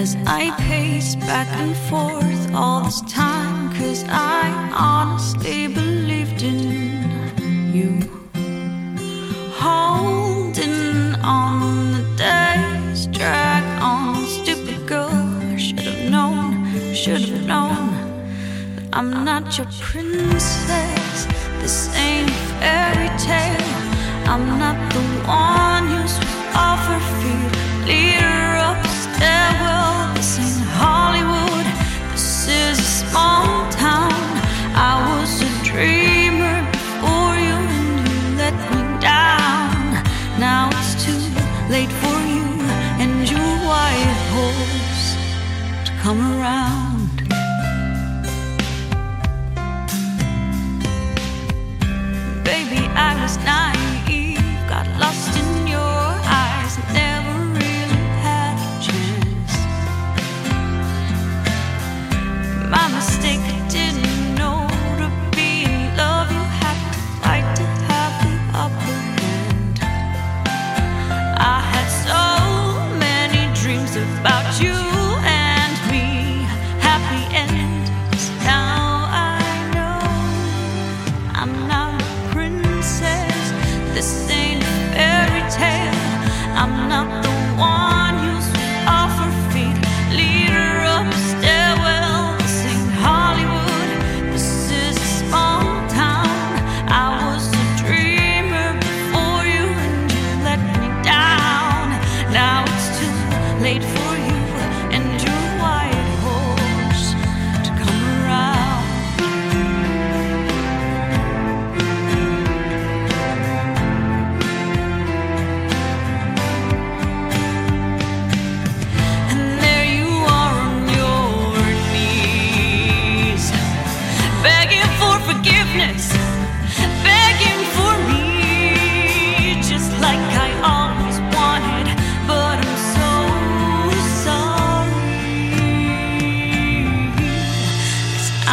as I pace back and forth all this time. Cause I honestly believed in you. Holding on the days, drag on, stupid girl. I should have known, should have known But I'm not your princess. This ain't a fairy tale. I'm not the one who's. late for you and your white horse to come around. I'm not the one.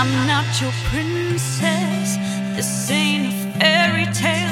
I'm not your princess. This ain't a fairy tale.